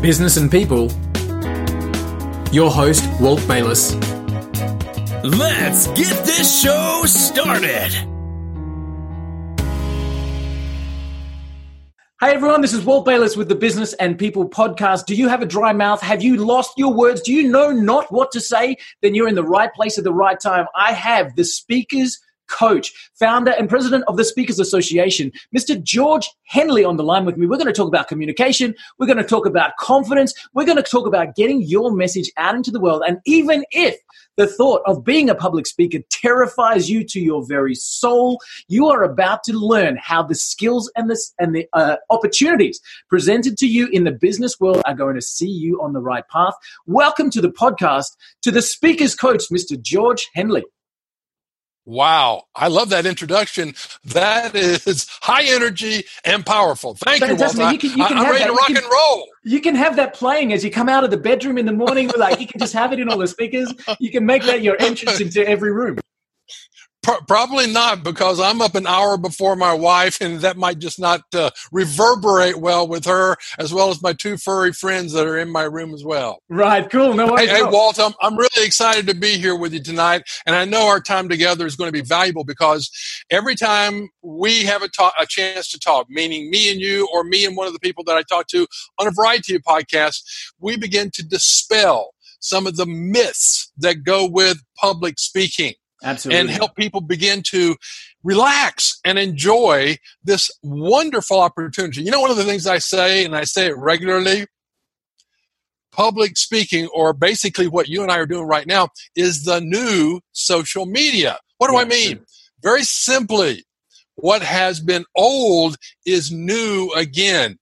business and people. Your host, Walt Bayliss. Let's get this show started. Hey everyone, this is Walt Bayliss with the Business and People podcast. Do you have a dry mouth? Have you lost your words? Do you know not what to say? Then you're in the right place at the right time. I have the speakers coach, founder and president of the Speakers Association, Mr. George Hendley on the line with me. We're going to talk about communication. We're going to talk about confidence. We're going to talk about getting your message out into the world. And even if the thought of being a public speaker terrifies you to your very soul, you are about to learn how the skills and the, and the uh, opportunities presented to you in the business world are going to see you on the right path. Welcome to the podcast to the speakers coach, Mr. George Hendley. Wow. I love that introduction. That is high energy and powerful. Thank you, Walt. You can, you can I, am ready that. to rock can, and roll. You can have that playing as you come out of the bedroom in the morning. like you can just have it in all the speakers. You can make that your entrance into every room. Probably not because I'm up an hour before my wife, and that might just not uh, reverberate well with her, as well as my two furry friends that are in my room as well. Right, cool. No worries. Hey, hey Walt, I'm, I'm really excited to be here with you tonight, and I know our time together is going to be valuable because every time we have a, talk, a chance to talk, meaning me and you, or me and one of the people that I talk to on a variety of podcasts, we begin to dispel some of the myths that go with public speaking. Absolutely. And help people begin to relax and enjoy this wonderful opportunity. You know, one of the things I say, and I say it regularly public speaking, or basically what you and I are doing right now, is the new social media. What do yeah, I mean? Sure. Very simply, what has been old is new again.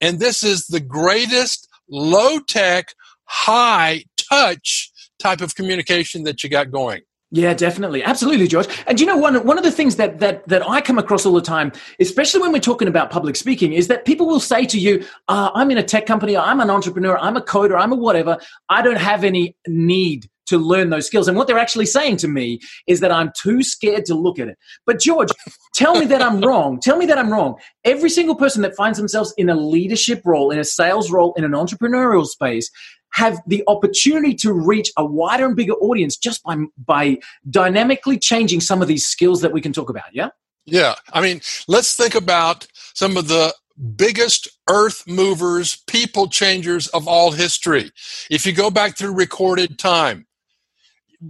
And this is the greatest low tech, high touch type of communication that you got going. Yeah, definitely. Absolutely, George. And you know, one, one of the things that, that, that I come across all the time, especially when we're talking about public speaking, is that people will say to you, uh, I'm in a tech company, I'm an entrepreneur, I'm a coder, I'm a whatever. I don't have any need to learn those skills. And what they're actually saying to me is that I'm too scared to look at it. But George, tell me that I'm wrong. Tell me that I'm wrong. Every single person that finds themselves in a leadership role, in a sales role, in an entrepreneurial space have the opportunity to reach a wider and bigger audience just by by dynamically changing some of these skills that we can talk about yeah? Yeah. I mean let's think about some of the biggest earth movers people changers of all history. If you go back through recorded time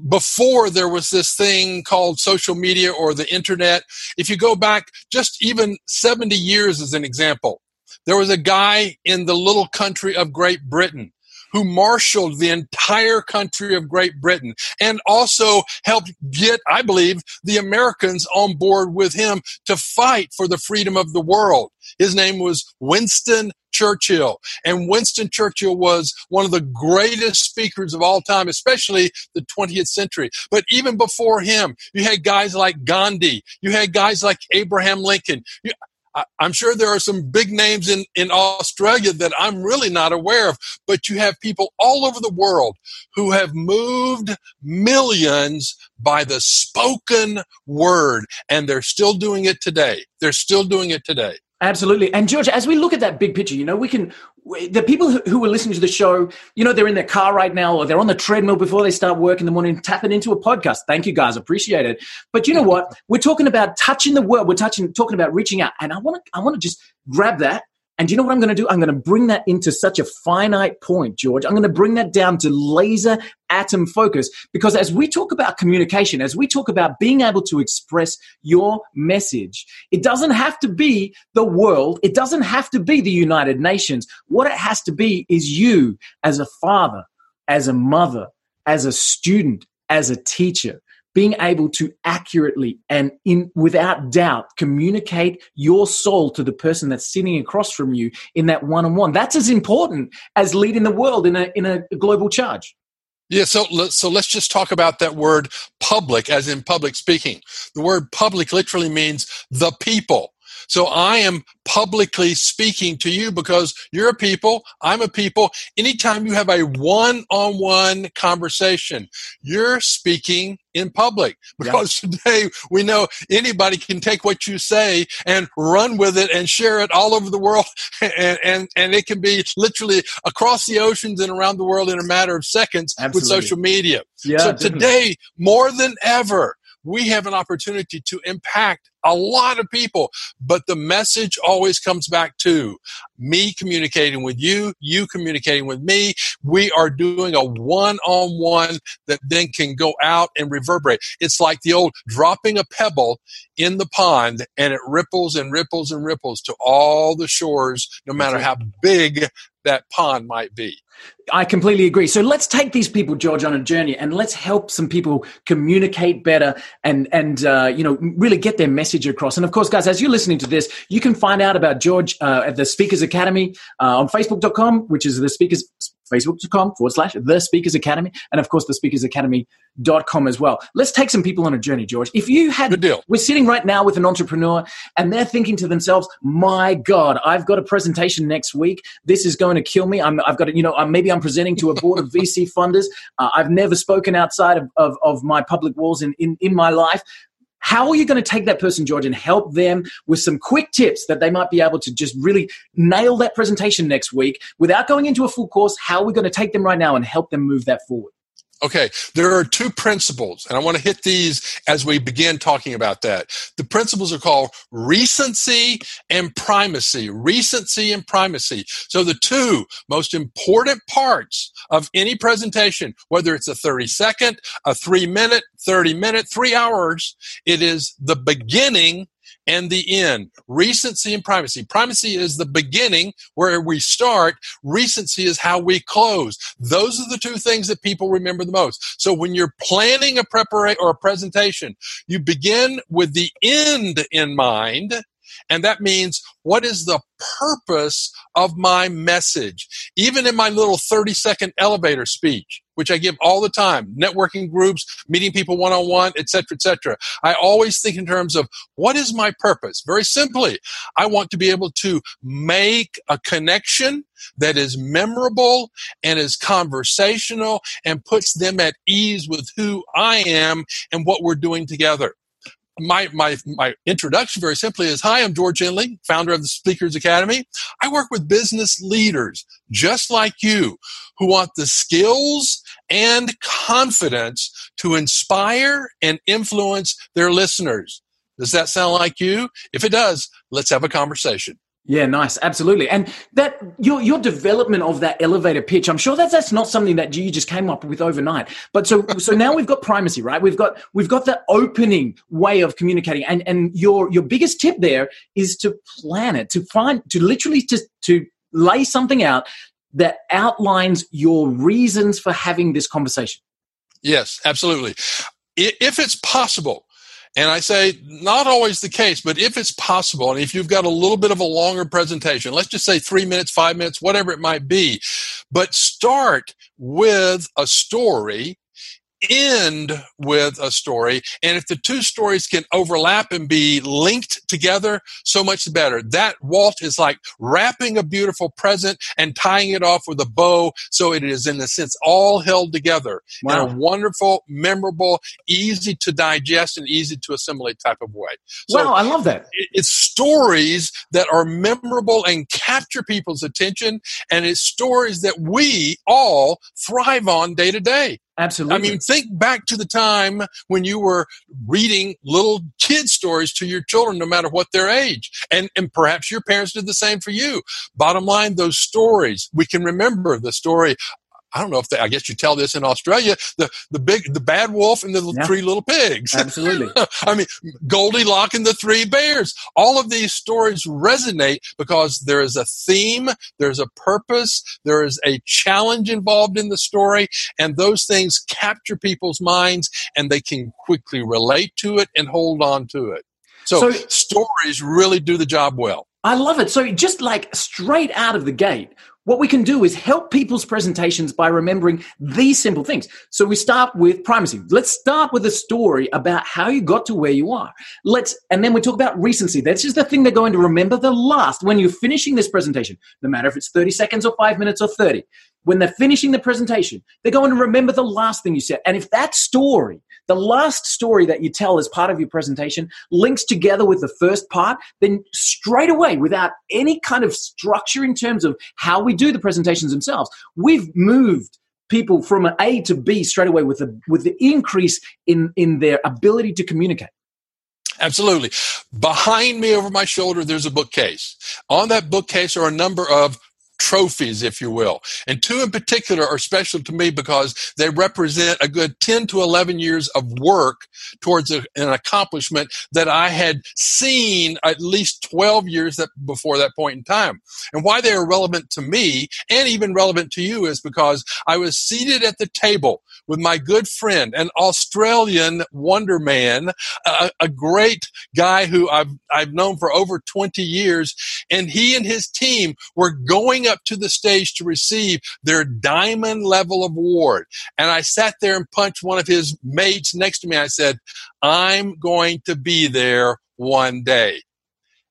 before there was this thing called social media or the internet if you go back just even 70 years as an example there was a guy in the little country of Great Britain who marshaled the entire country of Great Britain and also helped get, I believe, the Americans on board with him to fight for the freedom of the world. His name was Winston Churchill. And Winston Churchill was one of the greatest speakers of all time, especially the 20th century. But even before him, you had guys like Gandhi. You had guys like Abraham Lincoln. I'm sure there are some big names in, in Australia that I'm really not aware of, but you have people all over the world who have moved millions by the spoken word, and they're still doing it today. They're still doing it today. Absolutely. And George, as we look at that big picture, you know, we can, the people who are listening to the show, you know, they're in their car right now or they're on the treadmill before they start work in the morning, tapping into a podcast. Thank you guys. Appreciate it. But you know what? We're talking about touching the world. We're touching, talking about reaching out. And I want to, I want to just grab that and you know what I'm going to do? I'm going to bring that into such a finite point, George. I'm going to bring that down to laser atom focus because as we talk about communication, as we talk about being able to express your message, it doesn't have to be the world. It doesn't have to be the United Nations. What it has to be is you as a father, as a mother, as a student, as a teacher being able to accurately and in without doubt communicate your soul to the person that's sitting across from you in that one-on-one that's as important as leading the world in a in a global charge yeah, so so let's just talk about that word public, as in public speaking. The word public literally means the people. So I am publicly speaking to you because you're a people, I'm a people. Anytime you have a one on one conversation, you're speaking in public because yeah. today we know anybody can take what you say and run with it and share it all over the world and, and, and it can be literally across the oceans and around the world in a matter of seconds Absolutely. with social media. Yeah, so definitely. today, more than ever, we have an opportunity to impact a lot of people. But the message always comes back to me communicating with you, you communicating with me. We are doing a one on one that then can go out and reverberate. It's like the old dropping a pebble in the pond and it ripples and ripples and ripples to all the shores, no matter how big that pond might be. I completely agree. So let's take these people, George, on a journey, and let's help some people communicate better, and and uh, you know really get their message across. And of course, guys, as you're listening to this, you can find out about George uh, at the Speakers Academy uh, on Facebook.com, which is the Speakers facebook.com forward slash the speakers academy and of course the speakers academy.com as well. Let's take some people on a journey george. If you had Good deal. we're sitting right now with an entrepreneur and they're thinking to themselves my god i've got a presentation next week. This is going to kill me. I have got it, you know maybe i'm presenting to a board of vc funders. Uh, i've never spoken outside of, of, of my public walls in, in, in my life how are you going to take that person, George, and help them with some quick tips that they might be able to just really nail that presentation next week without going into a full course? How are we going to take them right now and help them move that forward? Okay, there are two principles, and I want to hit these as we begin talking about that. The principles are called recency and primacy. Recency and primacy. So, the two most important parts of any presentation, whether it's a 30 second, a three minute, 30 minute, three hours, it is the beginning and the end. Recency and primacy. Primacy is the beginning where we start. Recency is how we close. Those are the two things that people remember the most. So when you're planning a preparation or a presentation, you begin with the end in mind. And that means what is the purpose of my message? Even in my little 30 second elevator speech, which I give all the time, networking groups, meeting people one on one, etc., etc. I always think in terms of what is my purpose? Very simply, I want to be able to make a connection that is memorable and is conversational and puts them at ease with who I am and what we're doing together my, my, my introduction very simply is Hi, I'm George Hendley, founder of the Speakers Academy. I work with business leaders just like you who want the skills and confidence to inspire and influence their listeners. Does that sound like you? If it does, let's have a conversation. Yeah, nice, absolutely. And that your your development of that elevator pitch, I'm sure that that's not something that you just came up with overnight. But so so now we've got primacy, right? We've got we've got the opening way of communicating, and and your your biggest tip there is to plan it, to find to literally just to lay something out that outlines your reasons for having this conversation. Yes, absolutely. If it's possible, and I say, not always the case, but if it's possible, and if you've got a little bit of a longer presentation, let's just say three minutes, five minutes, whatever it might be, but start with a story end with a story. And if the two stories can overlap and be linked together, so much the better. That Walt is like wrapping a beautiful present and tying it off with a bow so it is, in a sense, all held together wow. in a wonderful, memorable, easy to digest and easy to assimilate type of way. So wow, I love that. It's stories that are memorable and capture people's attention, and it's stories that we all thrive on day to day. Absolutely. I mean, think back to the time when you were reading little kid stories to your children, no matter what their age. And, and perhaps your parents did the same for you. Bottom line, those stories, we can remember the story I don't know if they, I guess you tell this in Australia, the, the big, the bad wolf and the yeah. three little pigs. Absolutely. I mean, Goldilocks and the three bears. All of these stories resonate because there is a theme, there's a purpose, there is a challenge involved in the story, and those things capture people's minds and they can quickly relate to it and hold on to it. So, so stories really do the job well. I love it. So just like straight out of the gate, what we can do is help people's presentations by remembering these simple things. So we start with primacy. Let's start with a story about how you got to where you are. Let's, and then we talk about recency. That's just the thing they're going to remember the last when you're finishing this presentation, no matter if it's 30 seconds or five minutes or 30. When they're finishing the presentation, they're going to remember the last thing you said. And if that story the last story that you tell as part of your presentation links together with the first part, then straight away, without any kind of structure in terms of how we do the presentations themselves, we've moved people from A to B straight away with the with the increase in in their ability to communicate. Absolutely. Behind me over my shoulder, there's a bookcase. On that bookcase are a number of trophies, if you will. And two in particular are special to me because they represent a good 10 to 11 years of work towards a, an accomplishment that I had seen at least 12 years that, before that point in time. And why they are relevant to me and even relevant to you is because I was seated at the table with my good friend, an Australian wonder man, a, a great guy who I've, I've known for over 20 years. And he and his team were going up to the stage to receive their diamond level award. And I sat there and punched one of his mates next to me. I said, I'm going to be there one day.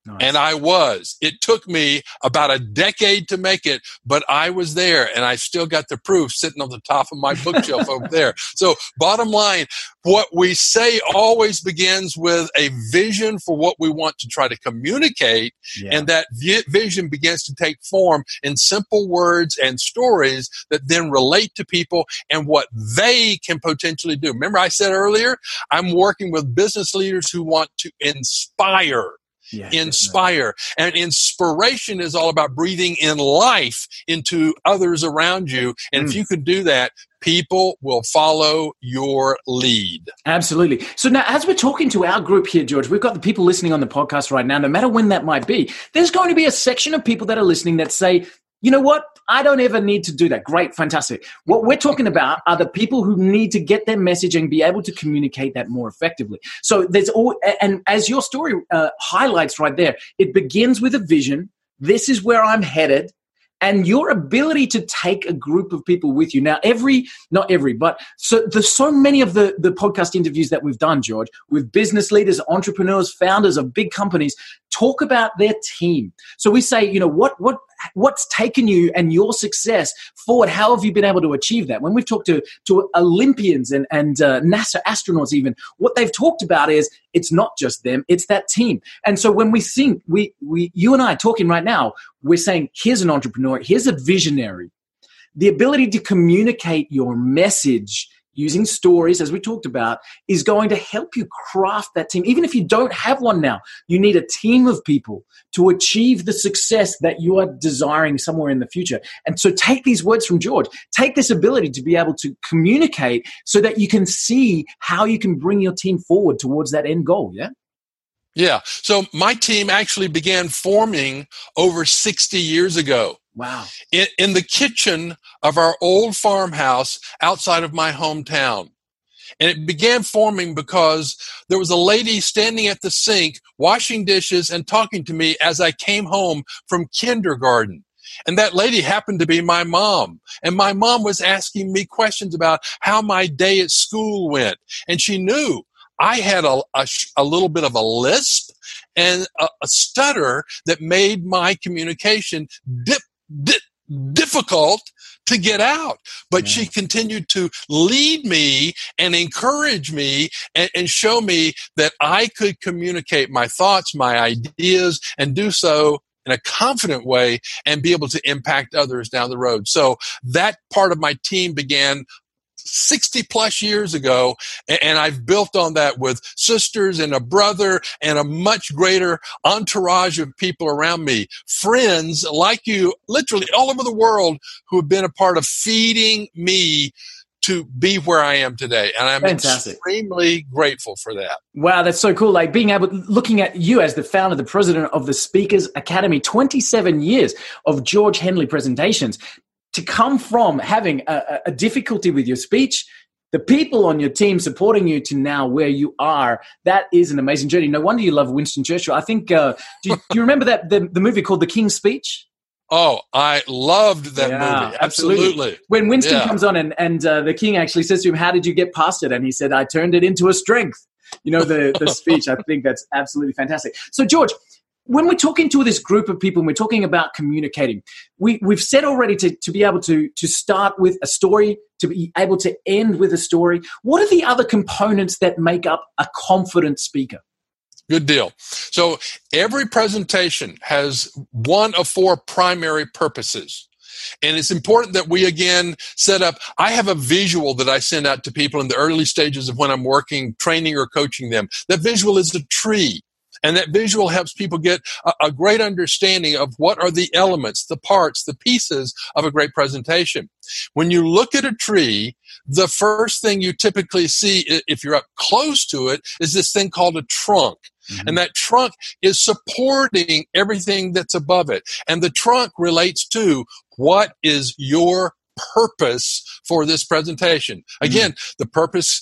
Nice. And I was. It took me about a decade to make it, but I was there and I still got the proof sitting on the top of my bookshelf over there. So, bottom line, what we say always begins with a vision for what we want to try to communicate. Yeah. And that vision begins to take form in simple words and stories that then relate to people and what they can potentially do. Remember, I said earlier, I'm working with business leaders who want to inspire yeah, inspire. Definitely. And inspiration is all about breathing in life into others around you. And mm. if you can do that, people will follow your lead. Absolutely. So now, as we're talking to our group here, George, we've got the people listening on the podcast right now, no matter when that might be, there's going to be a section of people that are listening that say, you know what? I don't ever need to do that. Great, fantastic. What we're talking about are the people who need to get their message and be able to communicate that more effectively. So there's all, and as your story uh, highlights right there, it begins with a vision. This is where I'm headed and your ability to take a group of people with you. Now, every, not every, but so there's so many of the, the podcast interviews that we've done, George, with business leaders, entrepreneurs, founders of big companies, talk about their team. So we say, you know, what, what, what's taken you and your success forward? How have you been able to achieve that? When we've talked to, to Olympians and, and uh, NASA astronauts, even, what they've talked about is it's not just them, it's that team. And so when we think, we, we, you and I are talking right now, we're saying, here's an entrepreneur, here's a visionary. The ability to communicate your message using stories, as we talked about, is going to help you craft that team. Even if you don't have one now, you need a team of people to achieve the success that you are desiring somewhere in the future. And so take these words from George, take this ability to be able to communicate so that you can see how you can bring your team forward towards that end goal. Yeah. Yeah. So my team actually began forming over 60 years ago. Wow. In, in the kitchen of our old farmhouse outside of my hometown. And it began forming because there was a lady standing at the sink, washing dishes and talking to me as I came home from kindergarten. And that lady happened to be my mom. And my mom was asking me questions about how my day at school went. And she knew I had a, a, a little bit of a lisp and a, a stutter that made my communication dip, dip, difficult to get out. But yeah. she continued to lead me and encourage me and, and, show me that I could communicate my thoughts, my ideas, and do so in a confident way and be able to impact others down the road. So that part of my team began 60 plus years ago. And I've built on that with sisters and a brother and a much greater entourage of people around me. Friends like you, literally all over the world, who have been a part of feeding me to be where I am today. And I'm Fantastic. extremely grateful for that. Wow, that's so cool. Like being able, looking at you as the founder, the president of the Speakers Academy, 27 years of George Hendley presentations to come from having a, a difficulty with your speech the people on your team supporting you to now where you are that is an amazing journey no wonder you love winston churchill i think uh, do, you, do, you, remember that the, the, movie called the king's speech Oh, I loved that Yeah, movie. absolutely. Absolutely. When Winston Yeah. comes on and, and uh, the king actually says to him, How did you get past it? And he said, I turned it into a strength. You know, the, the speech. I think that's absolutely fantastic. So, George, when we're talking to this group of people and we're talking about communicating, we, we've said already to, to be able to, to start with a story, to be able to end with a story. What are the other components that make up a confident speaker? Good deal. So every presentation has one of four primary purposes. And it's important that we again set up. I have a visual that I send out to people in the early stages of when I'm working, training, or coaching them. That visual is a tree. And that visual helps people get a, a great understanding of what are the elements, the parts, the pieces of a great presentation. When you look at a tree, the first thing you typically see, if you're up close to it, is this thing called a trunk. Mm-hmm. And that trunk is supporting everything that's above it. And the trunk relates to what is your purpose for this presentation. Hmm. Again, the purpose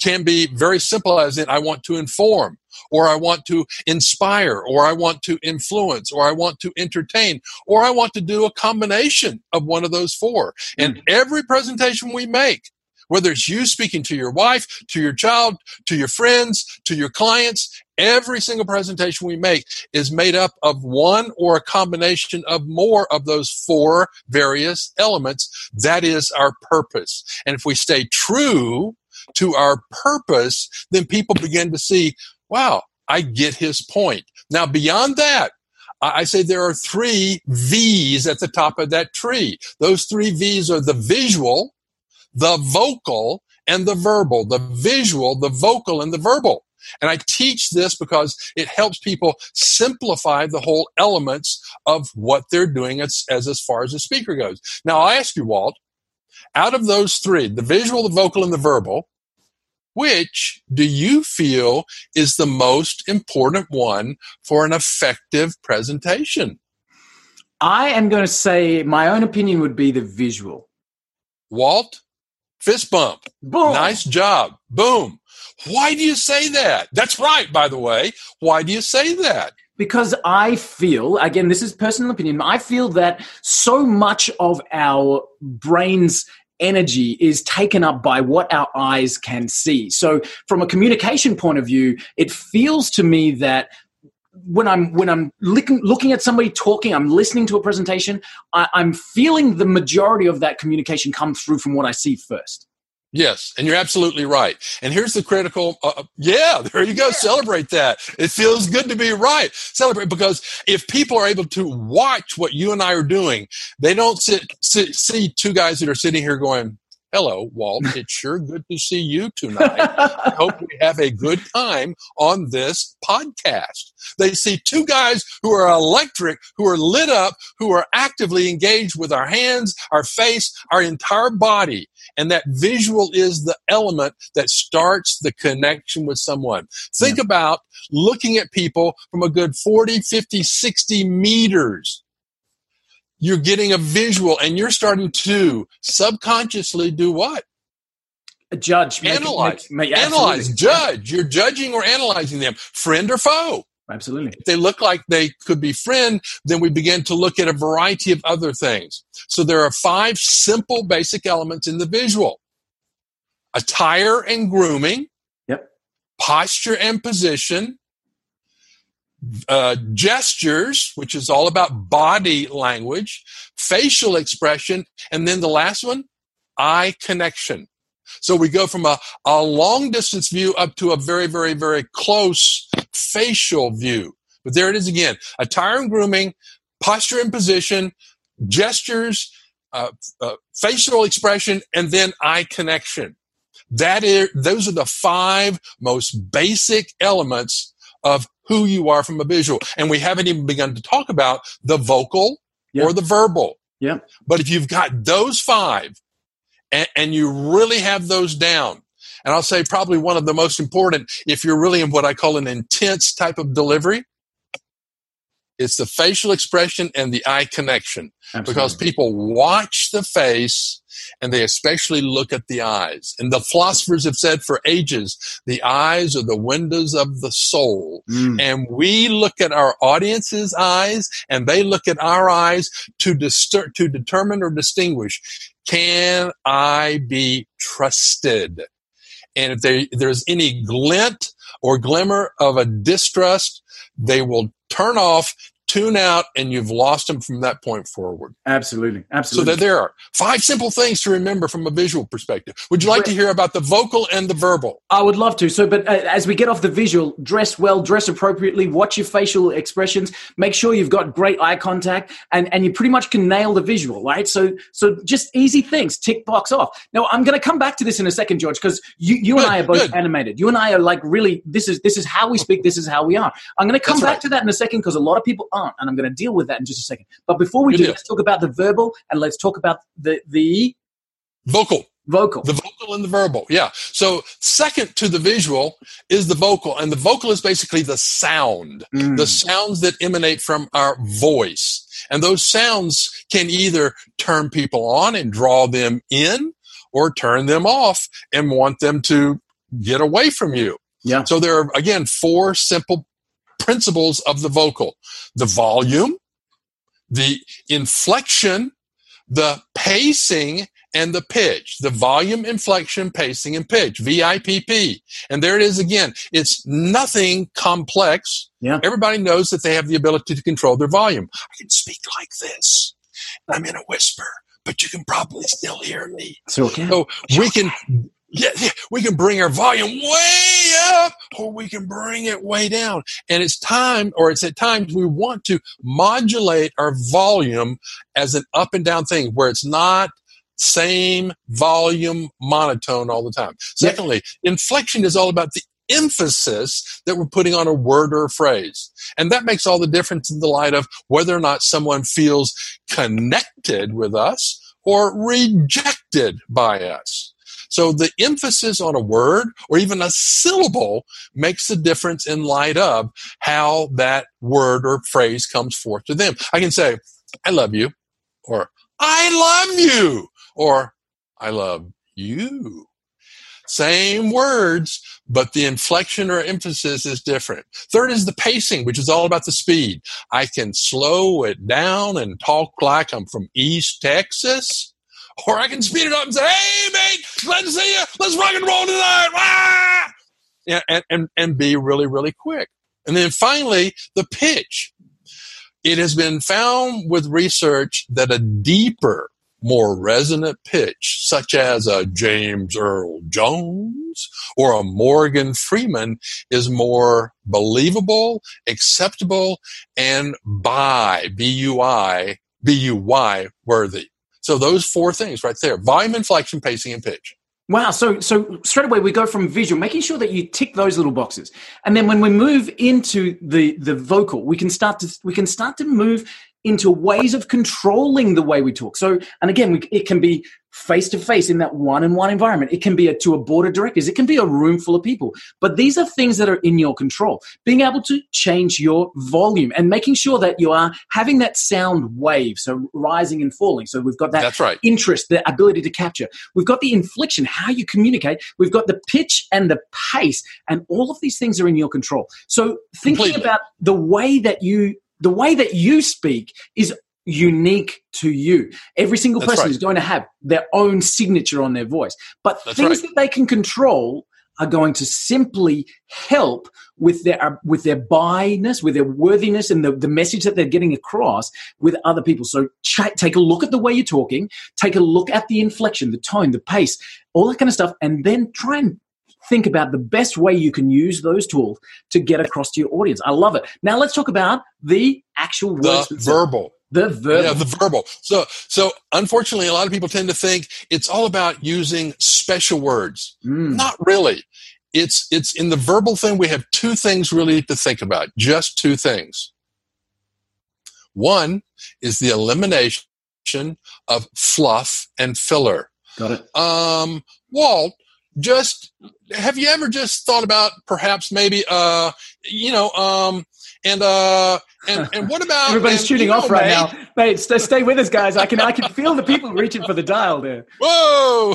can be very simple as in I want to inform, or I want to inspire, or I want to influence, or I want to entertain, or I want to do a combination of one of those four. Hmm. And every presentation we make, whether it's you speaking to your wife, to your child, to your friends, to your clients, every single presentation we make is made up of one or a combination of more of those four various elements. That is our purpose. And if we stay true to our purpose, then people begin to see, wow, I get his point. Now, beyond that, I say there are three V's at the top of that tree. Those three V's are the visual, the vocal, and the verbal. The visual, the vocal, and the verbal. And I teach this because it helps people simplify the whole elements of what they're doing as, as, as far as the speaker goes. Now, I ask you, Walt, out of those three, the visual, the vocal, and the verbal, which do you feel is the most important one for an effective presentation? I am going to say my own opinion would be the visual. Walt, fist bump. Boom. Nice job. Boom. Why do you say that? That's right, by the way. Why do you say that? because I feel, again, this is personal opinion, I feel that so much of our brain's energy is taken up by what our eyes can see. So from a communication point of view, it feels to me that when I'm when I'm looking looking at somebody talking, I'm listening to a presentation, I, I'm feeling the majority of that communication come through from what I see first. Yes, and you're absolutely right. And here's the critical. Uh, yeah, there you go. Celebrate that. It feels good to be right. Celebrate because if people are able to watch what you and I are doing, they don't sit, sit see two guys that are sitting here going, "Hello, Walt. It's sure good to see you tonight. I hope we have a good time on this podcast." They see two guys who are electric, who are lit up, who are actively engaged with our hands, our face, our entire body. And that visual is the element that starts the connection with someone. Think about looking at people from a good 40, 50, 60 meters. You're getting a visual and you're starting to subconsciously do what? Judge, Analyze. make- make- Analyze, judge. You're judging or analyzing them, friend or foe. Absolutely. If they look like they could be friend, then we begin to look at a variety of other things. So there are five simple basic elements in the visual. Attire and grooming, Yep. posture and position, uh, gestures, which is all about body language, facial expression, and then the last one, eye connection. So we go from a, a long distance view up to a very, very, very close facial view. But there it is again attire and grooming, posture and position, gestures, uh, uh, facial expression, and then eye connection. That is, those are the five most basic elements of who you are from a visual. And we haven't even begun to talk about the vocal Yeah. or the verbal. Yeah. But if you've got those five and, and you really have those down, and I'll say probably one of the most important, if you're really in what I call an intense type of delivery, It's the facial expression and the eye connection Absolutely. because people watch the face and they especially look at the eyes. And the philosophers have said for ages, the eyes are the windows of the soul. Mm. And we look at our audience's eyes and they look at our eyes to, distur- to determine or distinguish, can I be trusted? And if they, there's any glint or glimmer of a distrust, they will turn off, tune out, and you've lost them from that point forward. Absolutely. Absolutely. So there are five simple things to remember from a visual perspective. Would you like to hear about the vocal and the verbal? I would love to. So, but uh, as we get off the visual, dress well, dress appropriately, watch your facial expressions, make sure you've got great eye contact, and, and you pretty much can nail the visual, right? So, so just easy things, tick box off. Now, I'm going to come back to this in a second, George, because you, you and I are both good. animated. You and I are like really, this is this is how we speak, this is how we are. I'm going to come That's back right. to that in a second because a lot of people aren't, and I'm going to deal with that in just a second. But before we Good do, deal. let's talk about the verbal and let's talk about the the Vocal. vocal. The vocal and the verbal. Yeah. So second to the visual is the vocal. And the vocal is basically the sound, Mm. the sounds that emanate from our voice. And those sounds can either turn people on and draw them in or turn them off and want them to get away from you. yeah. So there are, again, four simple principles of the vocal. The volume, the inflection, the pacing, and the pitch. The volume, inflection, pacing, and pitch. VIPP. And there it is again. It's nothing complex. Yeah. Everybody knows that they have the ability to control their volume. I can speak like this. I'm in a whisper, but you can probably still hear me. So, okay. So we can, yeah, yeah, we can bring our volume way up or we can bring it way down. And it's time, or it's at times we want to modulate our volume as an up and down thing where it's not same volume monotone all the time. Yeah. Secondly, inflection is all about the emphasis that we're putting on a word or a phrase. And that makes all the difference in the light of whether or not someone feels connected with us or rejected by us. So the emphasis on a word or even a syllable makes the difference in light of how that word or phrase comes forth to them. I can say, I love you, or I love you, or I love you. Same words, but the inflection or emphasis is different. Third is the pacing, which is all about the speed. I can slow it down and talk like I'm from East Texas, or I can speed it up and say, "Hey, mate, glad to see you. Let's rock and roll tonight." Wah! Yeah, and, and and be really really quick. And then finally, the pitch. It has been found with research that a deeper, more resonant pitch, such as a James Earl Jones or a Morgan Freeman, is more believable, acceptable, and by B-U-I, B-U-Y worthy. So those four things right there, volume, inflection, pacing, and pitch. Wow. So so straight away we go from visual, making sure that you tick those little boxes, and then when we move into the the vocal, we can start to we can start to move into ways of controlling the way we talk. So, and again, we, it can be face to face in that one on one environment. It can be a, to a board of directors. It can be a room full of people. But these are things that are in your control. Being able to change your volume and making sure that you are having that sound wave, so rising and falling. So we've got that That's right. interest, the ability to capture. We've got the inflection, how you communicate. We've got the pitch and the pace, and all of these things are in your control. So thinking Completely. about the way that you the way that you speak is unique to you. Every single That's person right. is going to have their own signature on their voice. But That's things right. that they can control are going to simply help with their uh, with their byness, with their worthiness, and the, the message that they're getting across with other people. So ch- take a look at the way you're talking, take a look at the inflection, the tone, the pace, all that kind of stuff, and then try and think about the best way you can use those tools to get across to your audience. I love it. Now let's talk about the actual words. themselves. verbal. The verbal. Yeah, the verbal. So, so unfortunately, a lot of people tend to think it's all about using special words. Mm. Not really. It's it's in the verbal thing. We have two things really to think about. Just two things. One is the elimination of fluff and filler. Got it. Um, Walt, just have you ever just thought about perhaps maybe uh, you know, um, and uh, and and what about Everybody's and, tuning you know, off right mate, now. Mate, st- stay with us, guys. I can I can feel the people reaching for the dial there. Whoa!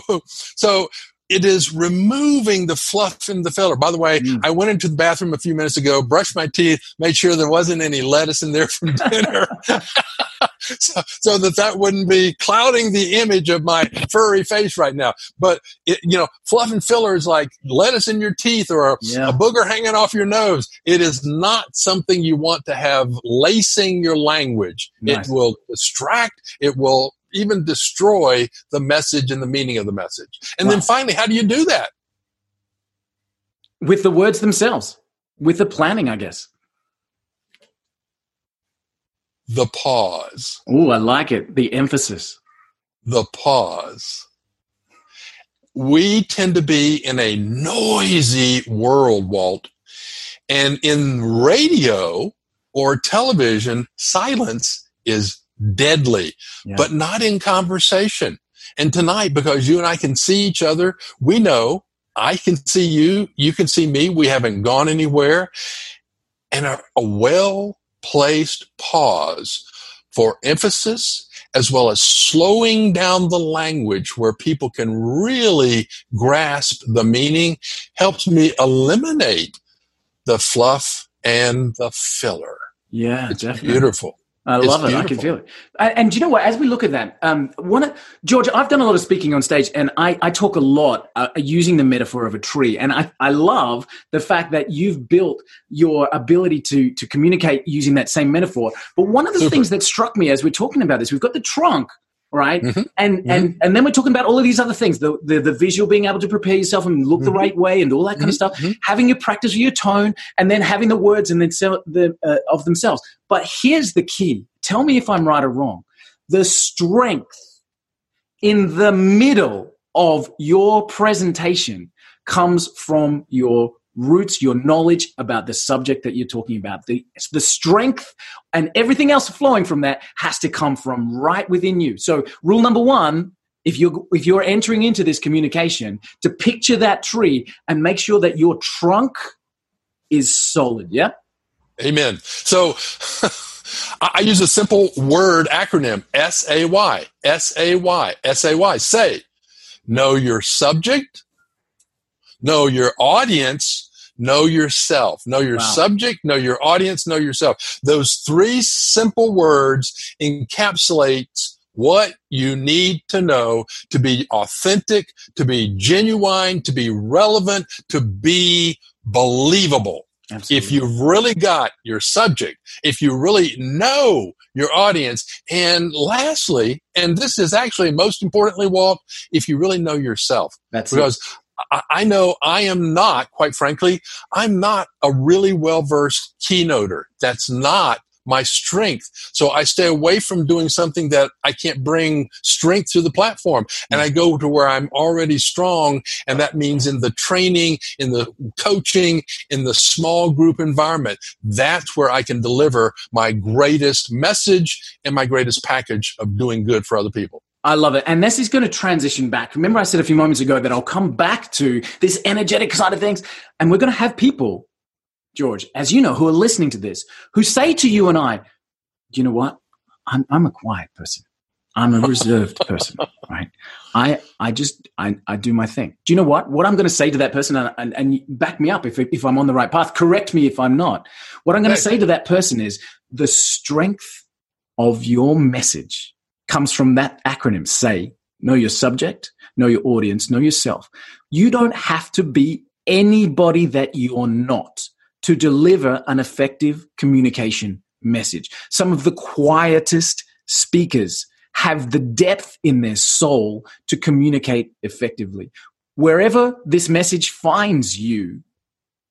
So it is removing the fluff in the filler. By the way, Mm. I went into the bathroom a few minutes ago, brushed my teeth, made sure there wasn't any lettuce in there from dinner, so, so that that wouldn't be clouding the image of my furry face right now. But it, you know, fluff and filler is like lettuce in your teeth or a, Yeah. a booger hanging off your nose. It is not something you want to have lacing your language. Nice. It will distract. It will even destroy the message and the meaning of the message. And then finally, how do you do that? With the words themselves, with the planning, I guess. The pause. Oh, I like it. The emphasis. The pause. We tend to be in a noisy world, Walt. And in radio or television, silence is deadly, Yeah. but not in conversation. And tonight, because you and I can see each other, we know I can see you, you can see me. We haven't gone anywhere. And a, a well placed pause for emphasis as well as slowing down the language where people can really grasp the meaning helps me eliminate the fluff and the filler. Yeah, It's definitely. beautiful. I It's love it. I can feel it. And, and do you know what? As we look at that, um, one of, George, I've done a lot of speaking on stage, and I, I talk a lot uh, using the metaphor of a tree. And I, I love the fact that you've built your ability to to communicate using that same metaphor. But one of the Super. things that struck me as we're talking about this, we've got the trunk. Right, Mhm. and and and then we're talking about all of these other things: the the, the visual, being able to prepare yourself and look the Mhm. right way, and all that kind of stuff. Mhm. Having your practice your tone, and then having the words and then sell the uh, of themselves. But here's the key. Tell me if I'm right or wrong. The strength in the middle of your presentation comes from your roots, your knowledge about the subject that you're talking about. The, the strength and everything else flowing from that has to come from right within you. So rule number one, if you're, if you're entering into this communication, to picture that tree and make sure that your trunk is solid. Yeah. Amen. So I use a simple word acronym S A Y, S A Y, S A Y. Say, know your subject, know your audience, know yourself. Know your Wow. subject, know your audience, know yourself. Those three simple words encapsulates what you need to know to be authentic, to be genuine, to be relevant, to be believable Absolutely. if you've really got your subject, if you really know your audience, and lastly, and this is actually most importantly, Walt, if you really know yourself, That's it. I know I am not, quite frankly, I'm not a really well versed keynoter. That's not my strength. So I stay away from doing something that I can't bring strength to the platform. And I go to where I'm already strong. And that means in the training, in the coaching, in the small group environment. That's where I can deliver my greatest message and my greatest package of doing good for other people. I love it. And this is going to transition back. Remember, I said a few moments ago that I'll come back to this energetic side of things. And we're going to have people, George, as you know, who are listening to this, who say to you and I, do you know what? I'm, I'm a quiet person. I'm a reserved person, right? I, I just, I, I do my thing. Do you know what? What I'm going to say to that person, and, and, and back me up if, if I'm on the right path, correct me if I'm not. What I'm going to say to that person is the strength of your message comes from that acronym. Say know your subject know your audience know yourself. You don't have to be anybody that you're not to deliver an effective communication message. Some of the quietest speakers have the depth in their soul to communicate effectively. Wherever this message finds you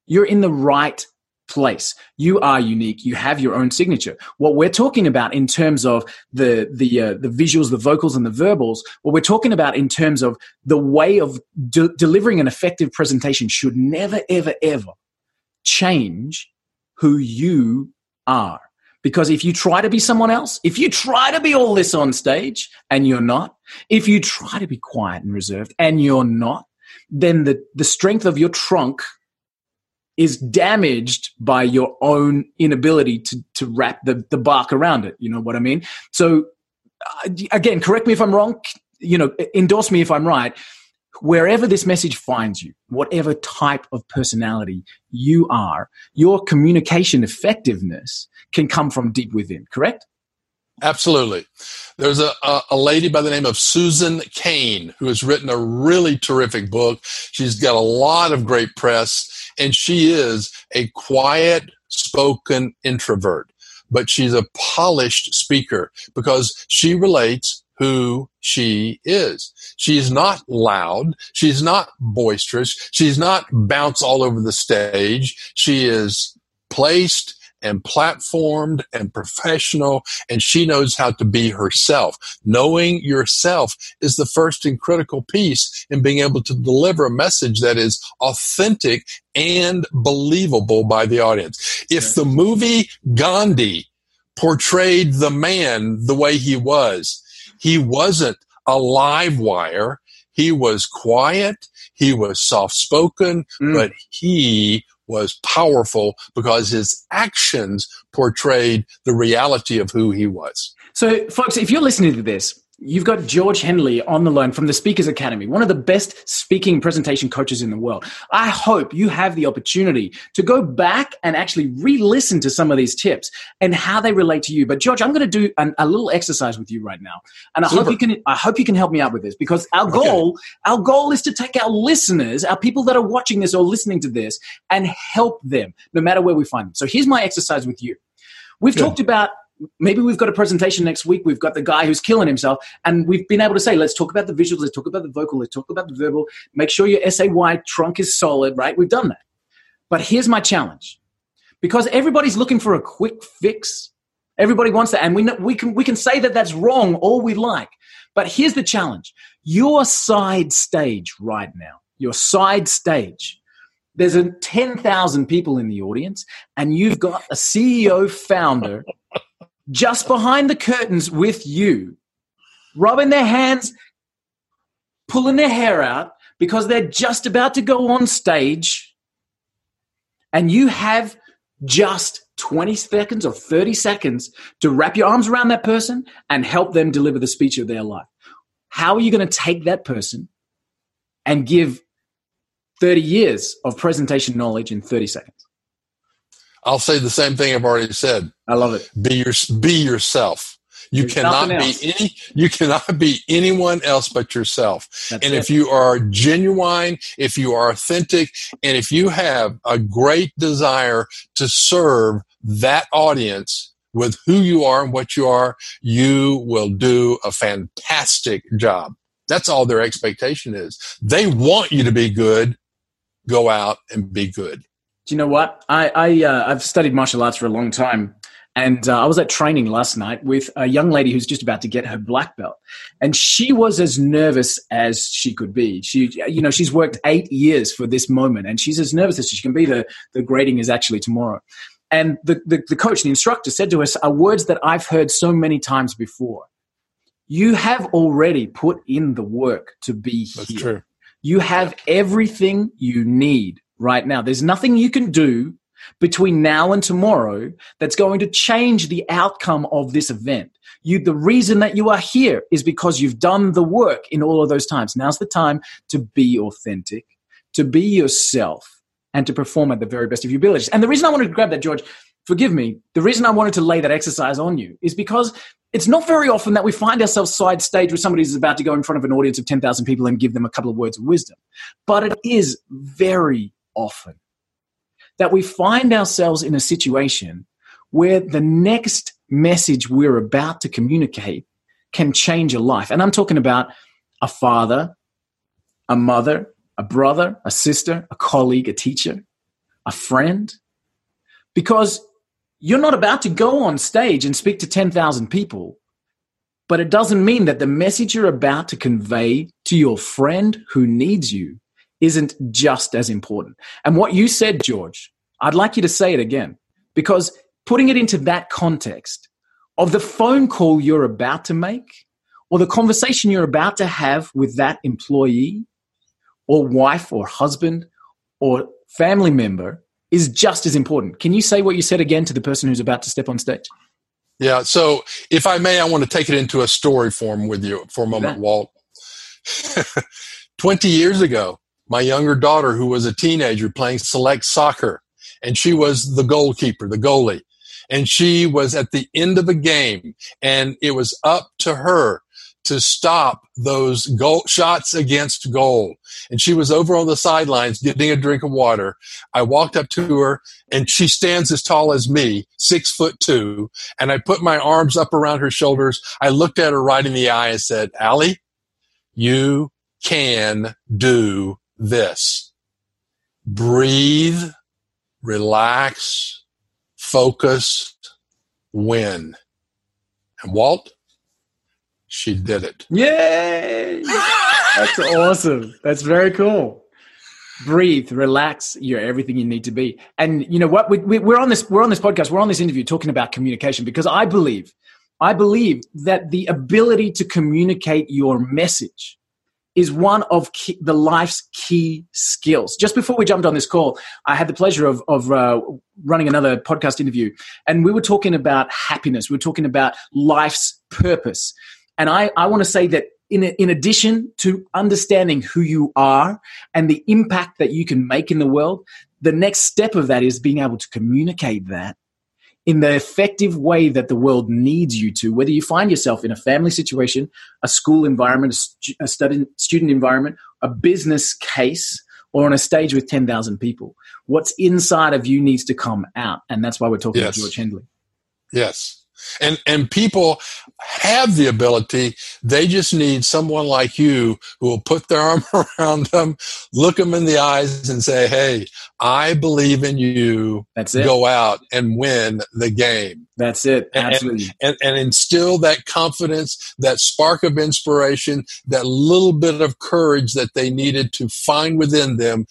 you're in the right place. You are unique. You have your own signature. What we're talking about in terms of the the uh, the visuals, the vocals, and the verbals, what we're talking about in terms of the way of de- delivering an effective presentation should never, ever, ever change who you are. Because if you try to be someone else, if you try to be all this on stage and you're not, if you try to be quiet and reserved and you're not, then the, the strength of your trunk is damaged by your own inability to, to wrap the, the bark around it. You know what I mean? So, uh, again, correct me if I'm wrong, you know, endorse me if I'm right. Wherever this message finds you, whatever type of personality you are, your communication effectiveness can come from deep within, correct? Absolutely. There's a, a, lady by the name of Susan Cain who has written a really terrific book. She's got a lot of great press, and she is a quiet spoken introvert, but she's a polished speaker because she relates who she is. She's not loud. She's not boisterous. She's not bounce all over the stage. She is placed and platformed and professional, and she knows how to be herself. Knowing yourself is the first and critical piece in being able to deliver a message that is authentic and believable by the audience. If the movie Gandhi portrayed the man the way he was, he wasn't a live wire. He was quiet. He was soft spoken, mm. but he was powerful because his actions portrayed the reality of who he was. So, folks, if you're listening to this, You've got George Hendley on the line from the Speakers Academy, one of the best speaking presentation coaches in the world. I hope you have the opportunity to go back and actually re listen to some of these tips and how they relate to you. But, George, I'm going to do an, a little exercise with you right now. And I Super. hope, you can, I hope you can help me out with this because our goal, okay. our goal is to take our listeners, our people that are watching this or listening to this, and help them no matter where we find them. So, here's my exercise with you. We've Good. talked about maybe we've got a presentation next week. We've got the guy who's killing himself, and we've been able to say, let's talk about the visuals, let's talk about the vocal, let's talk about the verbal. Make sure your SAY trunk is solid, right? We've done that. But here's my challenge because everybody's looking for a quick fix. Everybody wants that, and we know, we can we can say that that's wrong all we like. But here's the challenge: your side stage right now, your side stage. There's a 10,000 people in the audience, and you've got a CEO founder just behind the curtains with you, rubbing their hands, pulling their hair out because they're just about to go on stage, and you have just 20 seconds or 30 seconds to wrap your arms around that person and help them deliver the speech of their life. How are you going to take that person and give 30 years of presentation knowledge in 30 seconds? I'll say the same thing I've already said. I love it. Be your be yourself. You There's cannot be any you cannot be anyone else but yourself. That's and it. if you are genuine, if you are authentic, and if you have a great desire to serve that audience with who you are and what you are, you will do a fantastic job. That's all their expectation is. They want you to be good. Go out and be good. Do you know what? I, I uh, I've studied martial arts for a long time, and uh, I was at training last night with a young lady who's just about to get her black belt, and she was as nervous as she could be. She, you know, she's worked eight years for this moment, and she's as nervous as she can be. The the grading is actually tomorrow, and the the, the coach, the instructor, said to us, "Are words that I've heard so many times before." You have already put in the work to be That's here. True. You have everything you need right now. There's nothing you can do between now and tomorrow that's going to change the outcome of this event. You, the reason that you are here is because you've done the work in all of those times. Now's the time to be authentic, to be yourself, and to perform at the very best of your abilities. And the reason I wanted to grab that, George, forgive me, the reason I wanted to lay that exercise on you is because it's not very often that we find ourselves side stage with somebody who's about to go in front of an audience of 10,000 people and give them a couple of words of wisdom. But it is very often that we find ourselves in a situation where the next message we're about to communicate can change a life. And I'm talking about a father, a mother, a brother, a sister, a colleague, a teacher, a friend. Because you're not about to go on stage and speak to 10,000 people, but it doesn't mean that the message you're about to convey to your friend who needs you isn't just as important. And what you said, George, I'd like you to say it again because putting it into that context of the phone call you're about to make or the conversation you're about to have with that employee or wife or husband or family member is just as important. Can you say what you said again to the person who's about to step on stage? Yeah. So, if I may, I want to take it into a story form with you for a moment. Walt. 20 years ago, my younger daughter, who was a teenager playing select soccer, and she was the goalkeeper, the goalie. And she was at the end of a game, and it was up to her to stop those goal shots against goal. And she was over on the sidelines getting a drink of water. I walked up to her and she stands as tall as me, six foot two. And I put my arms up around her shoulders. I looked at her right in the eye and said, Allie, you can do this. Breathe, relax, focus, win. And Walt, she did it. Yay! That's awesome. That's very cool. Breathe, relax. You're everything you need to be. And you know what? We, we, we're on this. We're on this podcast. We're on this interview talking about communication because I believe, I believe that the ability to communicate your message is one of key, the life's key skills. Just before we jumped on this call, I had the pleasure of, of uh, running another podcast interview, and we were talking about happiness. We were talking about life's purpose. And I, I want to say that in, in addition to understanding who you are and the impact that you can make in the world, the next step of that is being able to communicate that in the effective way that the world needs you to, whether you find yourself in a family situation, a school environment, a, stu- a student, student environment, a business case, or on a stage with 10,000 people. What's inside of you needs to come out. And that's why we're talking yes. about George Hendley. Yes and and people have the ability. They just need someone like you who will put their arm around them look them in the eyes and say hey i believe in you. That's it. Go out and win the game. That's it. Absolutely and, and, and instill that confidence that spark of inspiration that little bit of courage that they needed to find within them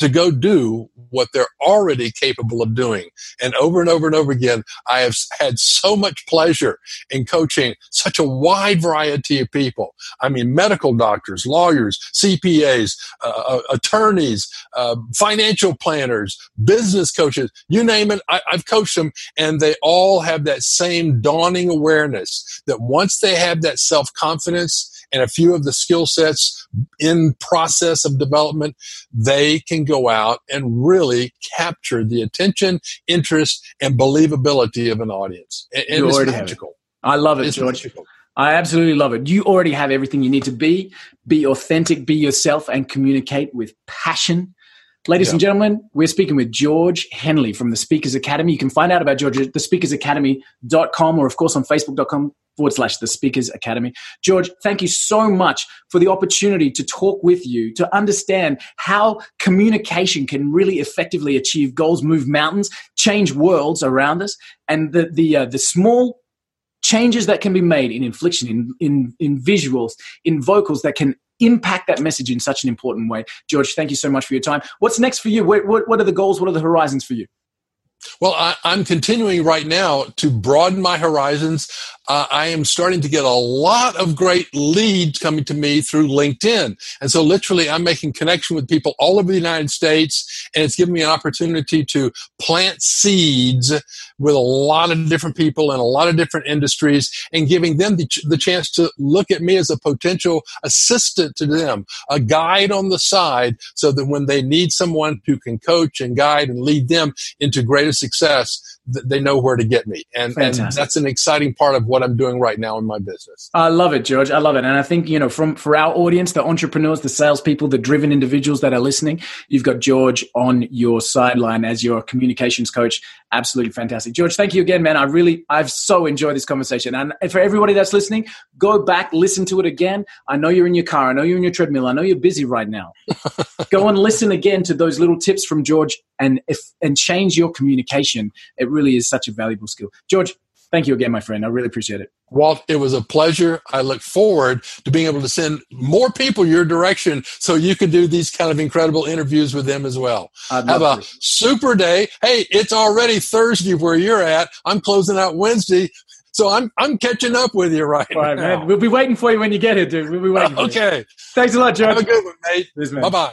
to go do what they're already capable of doing. And over and over and over again, I have had so much pleasure in coaching such a wide variety of people. I mean, medical doctors, lawyers, CPAs, uh, uh, attorneys, uh, financial planners, business coaches, you name it. I, I've coached them and they all have that same dawning awareness that once they have that self confidence, and a few of the skill sets in process of development, they can go out and really capture the attention, interest, and believability of an audience. And, and it's magical. I love it, it's George. Magical. I absolutely love it. You already have everything you need to be. Be authentic, be yourself, and communicate with passion. Ladies yeah. and gentlemen, we're speaking with George Hendley from the Speakers Academy. You can find out about George at thespeakersacademy.com or, of course, on facebook.com forward slash the Speakers Academy. George, thank you so much for the opportunity to talk with you, to understand how communication can really effectively achieve goals, move mountains, change worlds around us, and the, the, uh, the small changes that can be made in infliction, in, in, in visuals, in vocals that can impact that message in such an important way. George, thank you so much for your time. What's next for you? What, what, what are the goals? What are the horizons for you? Well, I, am continuing right now to broaden my horizons. Uh, I am starting to get a lot of great leads coming to me through LinkedIn. And so literally I'm making connection with people all over the United States and it's giving me an opportunity to plant seeds with a lot of different people in a lot of different industries and giving them the, ch- the chance to look at me as a potential assistant to them, a guide on the side so that when they need someone who can coach and guide and lead them into greater success, they know where to get me. And, and, that's an exciting part of what I'm doing right now in my business. I love it, George. I love it. And I think, you know, from for our audience, the entrepreneurs, the salespeople, the driven individuals that are listening, you've got George on your sideline as your communications coach. Absolutely fantastic. George, thank you again, man. I really, I've so enjoyed this conversation. And for everybody that's listening, go back, listen to it again. I know you're in your car. I know you're in your treadmill. I know you're busy right now. go and listen again to those little tips from George and if, and change your communication. It really is such a valuable skill. George, thank you again, my friend. I really appreciate it. Walt, it was a pleasure. I look forward to being able to send more people your direction so you can do these kind of incredible interviews with them as well. Have a to. super day. Hey, it's already Thursday where you're at. I'm closing out Wednesday. So I'm I'm catching up with you right, right now. Man. We'll be waiting for you when you get here, dude. We'll be waiting. okay. Thanks a lot, Joe. Have a good one, mate. Bye bye.